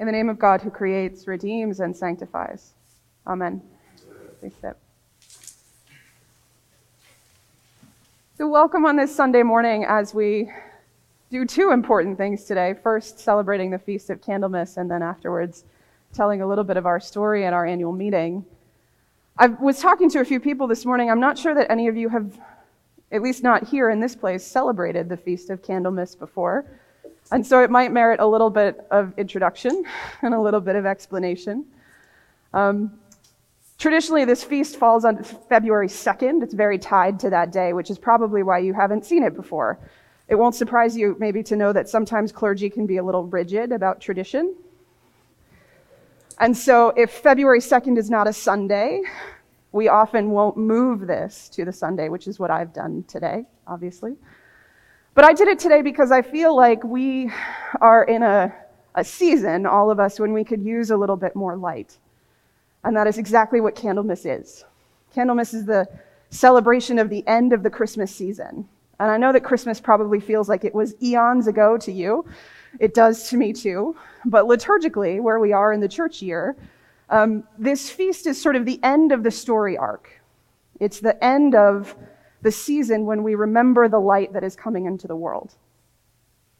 In the name of God who creates, redeems, and sanctifies. Amen. Please sit. So, welcome on this Sunday morning as we do two important things today. First, celebrating the Feast of Candlemas, and then afterwards, telling a little bit of our story at our annual meeting. I was talking to a few people this morning. I'm not sure that any of you have, at least not here in this place, celebrated the Feast of Candlemas before. And so it might merit a little bit of introduction and a little bit of explanation. Um, traditionally, this feast falls on February 2nd. It's very tied to that day, which is probably why you haven't seen it before. It won't surprise you, maybe, to know that sometimes clergy can be a little rigid about tradition. And so, if February 2nd is not a Sunday, we often won't move this to the Sunday, which is what I've done today, obviously. But I did it today because I feel like we are in a, a season, all of us, when we could use a little bit more light. And that is exactly what Candlemas is. Candlemas is the celebration of the end of the Christmas season. And I know that Christmas probably feels like it was eons ago to you. It does to me too. But liturgically, where we are in the church year, um, this feast is sort of the end of the story arc. It's the end of the season when we remember the light that is coming into the world.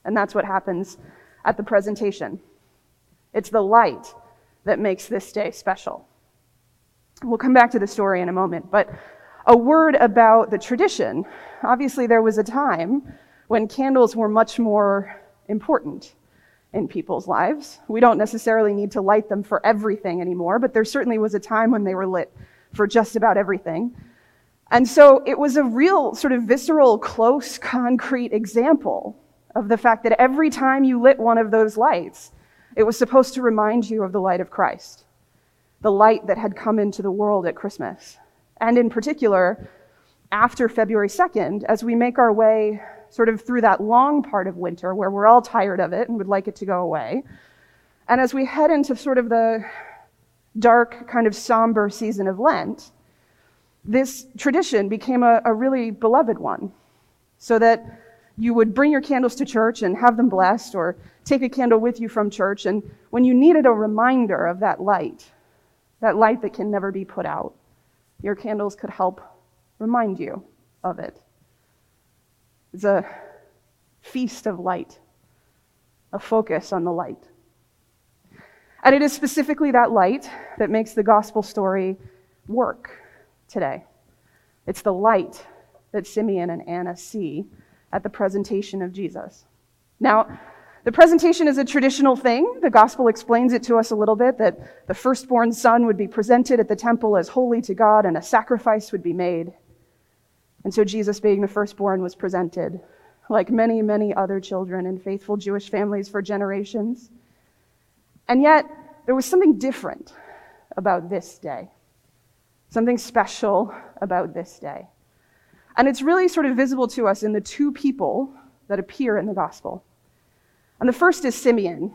And that's what happens at the presentation. It's the light that makes this day special. We'll come back to the story in a moment, but a word about the tradition. Obviously, there was a time when candles were much more important in people's lives. We don't necessarily need to light them for everything anymore, but there certainly was a time when they were lit for just about everything. And so it was a real sort of visceral, close, concrete example of the fact that every time you lit one of those lights, it was supposed to remind you of the light of Christ, the light that had come into the world at Christmas. And in particular, after February 2nd, as we make our way sort of through that long part of winter where we're all tired of it and would like it to go away, and as we head into sort of the dark, kind of somber season of Lent, this tradition became a, a really beloved one. So that you would bring your candles to church and have them blessed, or take a candle with you from church. And when you needed a reminder of that light, that light that can never be put out, your candles could help remind you of it. It's a feast of light, a focus on the light. And it is specifically that light that makes the gospel story work today. It's the light that Simeon and Anna see at the presentation of Jesus. Now, the presentation is a traditional thing. The gospel explains it to us a little bit that the firstborn son would be presented at the temple as holy to God and a sacrifice would be made. And so Jesus, being the firstborn, was presented like many, many other children in faithful Jewish families for generations. And yet, there was something different about this day something special about this day. And it's really sort of visible to us in the two people that appear in the gospel. And the first is Simeon.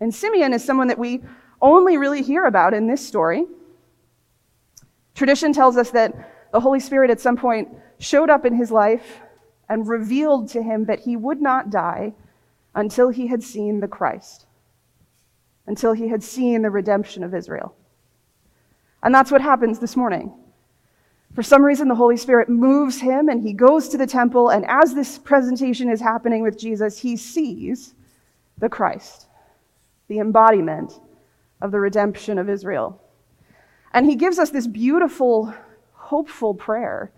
And Simeon is someone that we only really hear about in this story. Tradition tells us that the Holy Spirit at some point showed up in his life and revealed to him that he would not die until he had seen the Christ, until he had seen the redemption of Israel. And that's what happens this morning. For some reason, the Holy Spirit moves him and he goes to the temple. And as this presentation is happening with Jesus, he sees the Christ, the embodiment of the redemption of Israel. And he gives us this beautiful, hopeful prayer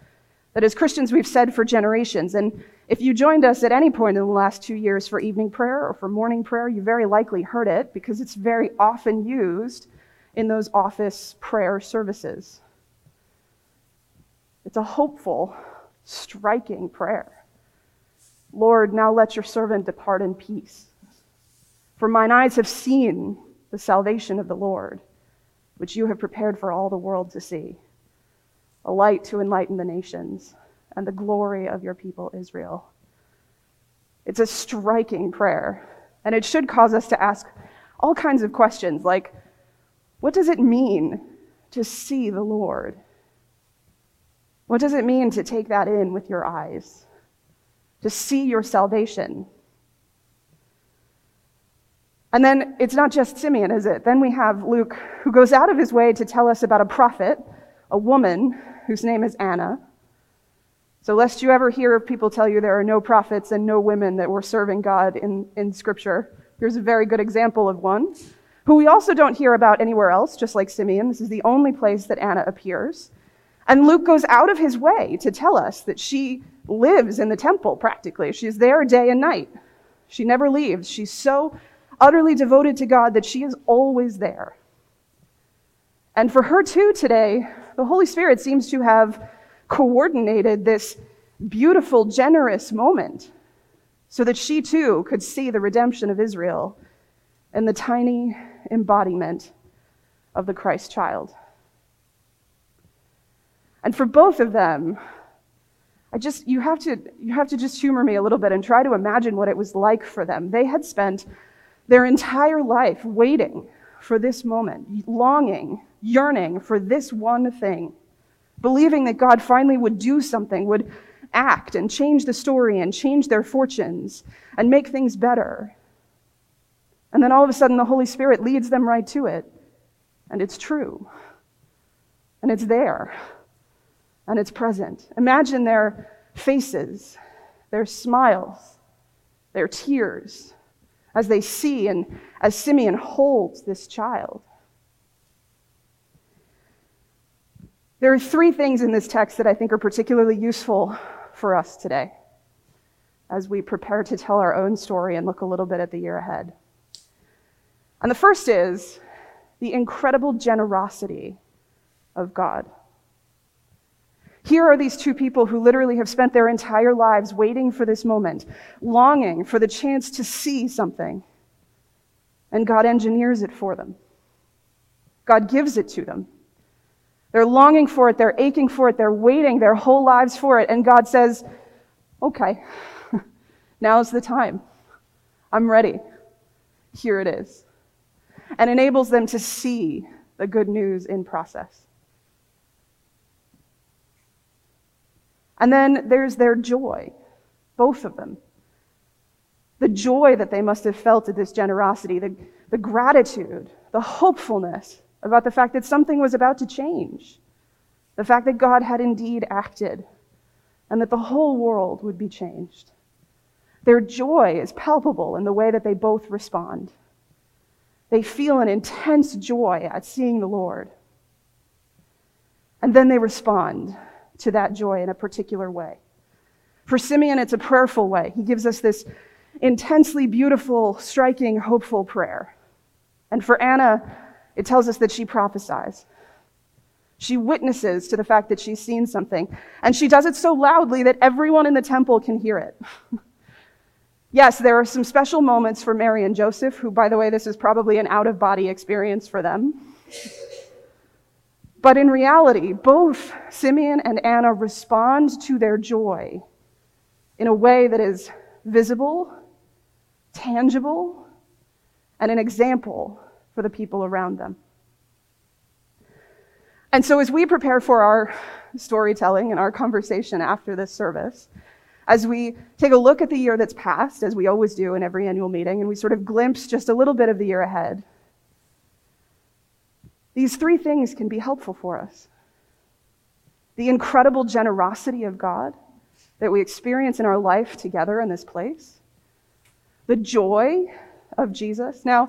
that as Christians we've said for generations. And if you joined us at any point in the last two years for evening prayer or for morning prayer, you very likely heard it because it's very often used in those office prayer services. It's a hopeful, striking prayer. Lord, now let your servant depart in peace. For mine eyes have seen the salvation of the Lord, which you have prepared for all the world to see, a light to enlighten the nations and the glory of your people Israel. It's a striking prayer, and it should cause us to ask all kinds of questions like, what does it mean to see the Lord? What does it mean to take that in with your eyes? To see your salvation? And then it's not just Simeon, is it? Then we have Luke, who goes out of his way to tell us about a prophet, a woman whose name is Anna. So, lest you ever hear people tell you there are no prophets and no women that were serving God in, in Scripture, here's a very good example of one, who we also don't hear about anywhere else, just like Simeon. This is the only place that Anna appears. And Luke goes out of his way to tell us that she lives in the temple practically. She's there day and night. She never leaves. She's so utterly devoted to God that she is always there. And for her too today, the Holy Spirit seems to have coordinated this beautiful, generous moment so that she too could see the redemption of Israel in the tiny embodiment of the Christ child. And for both of them, I just you have to you have to just humor me a little bit and try to imagine what it was like for them. They had spent their entire life waiting for this moment, longing, yearning for this one thing, believing that God finally would do something, would act and change the story and change their fortunes and make things better. And then all of a sudden, the Holy Spirit leads them right to it. And it's true. And it's there. And it's present. Imagine their faces, their smiles, their tears, as they see and as Simeon holds this child. There are three things in this text that I think are particularly useful for us today as we prepare to tell our own story and look a little bit at the year ahead. And the first is the incredible generosity of God. Here are these two people who literally have spent their entire lives waiting for this moment, longing for the chance to see something. And God engineers it for them. God gives it to them. They're longing for it, they're aching for it, they're waiting their whole lives for it. And God says, Okay, now's the time. I'm ready. Here it is. And enables them to see the good news in process. And then there's their joy, both of them. The joy that they must have felt at this generosity, the, the gratitude, the hopefulness about the fact that something was about to change, the fact that God had indeed acted, and that the whole world would be changed. Their joy is palpable in the way that they both respond. They feel an intense joy at seeing the Lord. And then they respond to that joy in a particular way. For Simeon, it's a prayerful way. He gives us this intensely beautiful, striking, hopeful prayer. And for Anna, it tells us that she prophesies. She witnesses to the fact that she's seen something. And she does it so loudly that everyone in the temple can hear it. yes, there are some special moments for Mary and Joseph, who, by the way, this is probably an out of body experience for them. But in reality, both Simeon and Anna respond to their joy in a way that is visible, tangible, and an example for the people around them. And so, as we prepare for our storytelling and our conversation after this service, as we take a look at the year that's passed, as we always do in every annual meeting, and we sort of glimpse just a little bit of the year ahead, these three things can be helpful for us the incredible generosity of God that we experience in our life together in this place, the joy of Jesus. Now,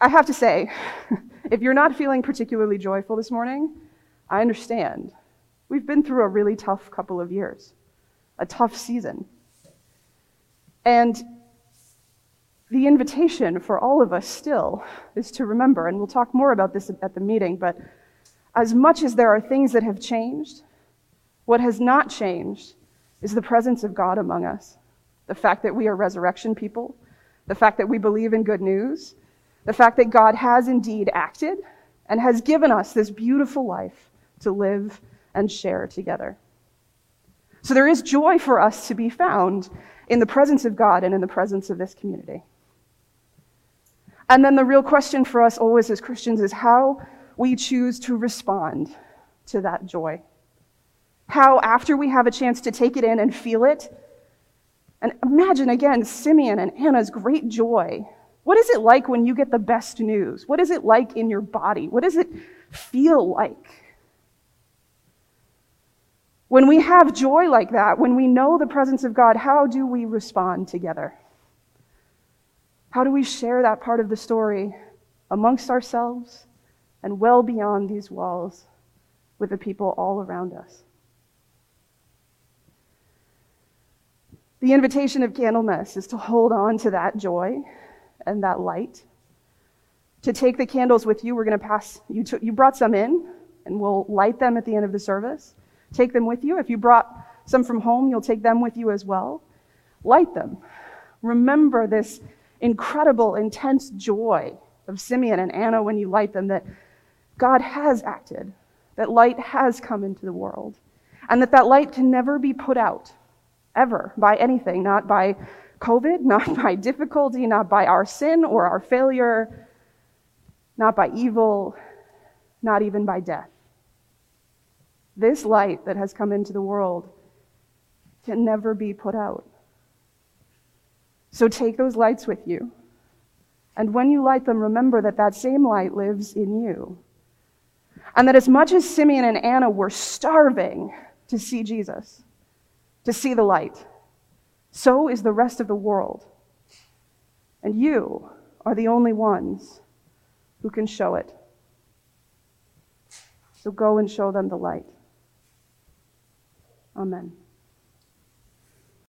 I have to say, if you're not feeling particularly joyful this morning, I understand. We've been through a really tough couple of years, a tough season. And the invitation for all of us still is to remember, and we'll talk more about this at the meeting, but as much as there are things that have changed, what has not changed is the presence of God among us. The fact that we are resurrection people, the fact that we believe in good news, the fact that God has indeed acted and has given us this beautiful life to live and share together. So there is joy for us to be found in the presence of God and in the presence of this community. And then the real question for us always as Christians is how we choose to respond to that joy. How, after we have a chance to take it in and feel it, and imagine again Simeon and Anna's great joy What is it like when you get the best news? What is it like in your body? What does it feel like? When we have joy like that, when we know the presence of God, how do we respond together? How do we share that part of the story amongst ourselves and well beyond these walls with the people all around us? The invitation of Candlemas is to hold on to that joy and that light. To take the candles with you, we're going to pass, you, you brought some in, and we'll light them at the end of the service. Take them with you. If you brought some from home, you'll take them with you as well. Light them. Remember this incredible, intense joy of Simeon and Anna when you light them that God has acted, that light has come into the world, and that that light can never be put out, ever, by anything, not by COVID, not by difficulty, not by our sin or our failure, not by evil, not even by death. This light that has come into the world can never be put out. So take those lights with you. And when you light them, remember that that same light lives in you. And that as much as Simeon and Anna were starving to see Jesus, to see the light, so is the rest of the world. And you are the only ones who can show it. So go and show them the light. Amen.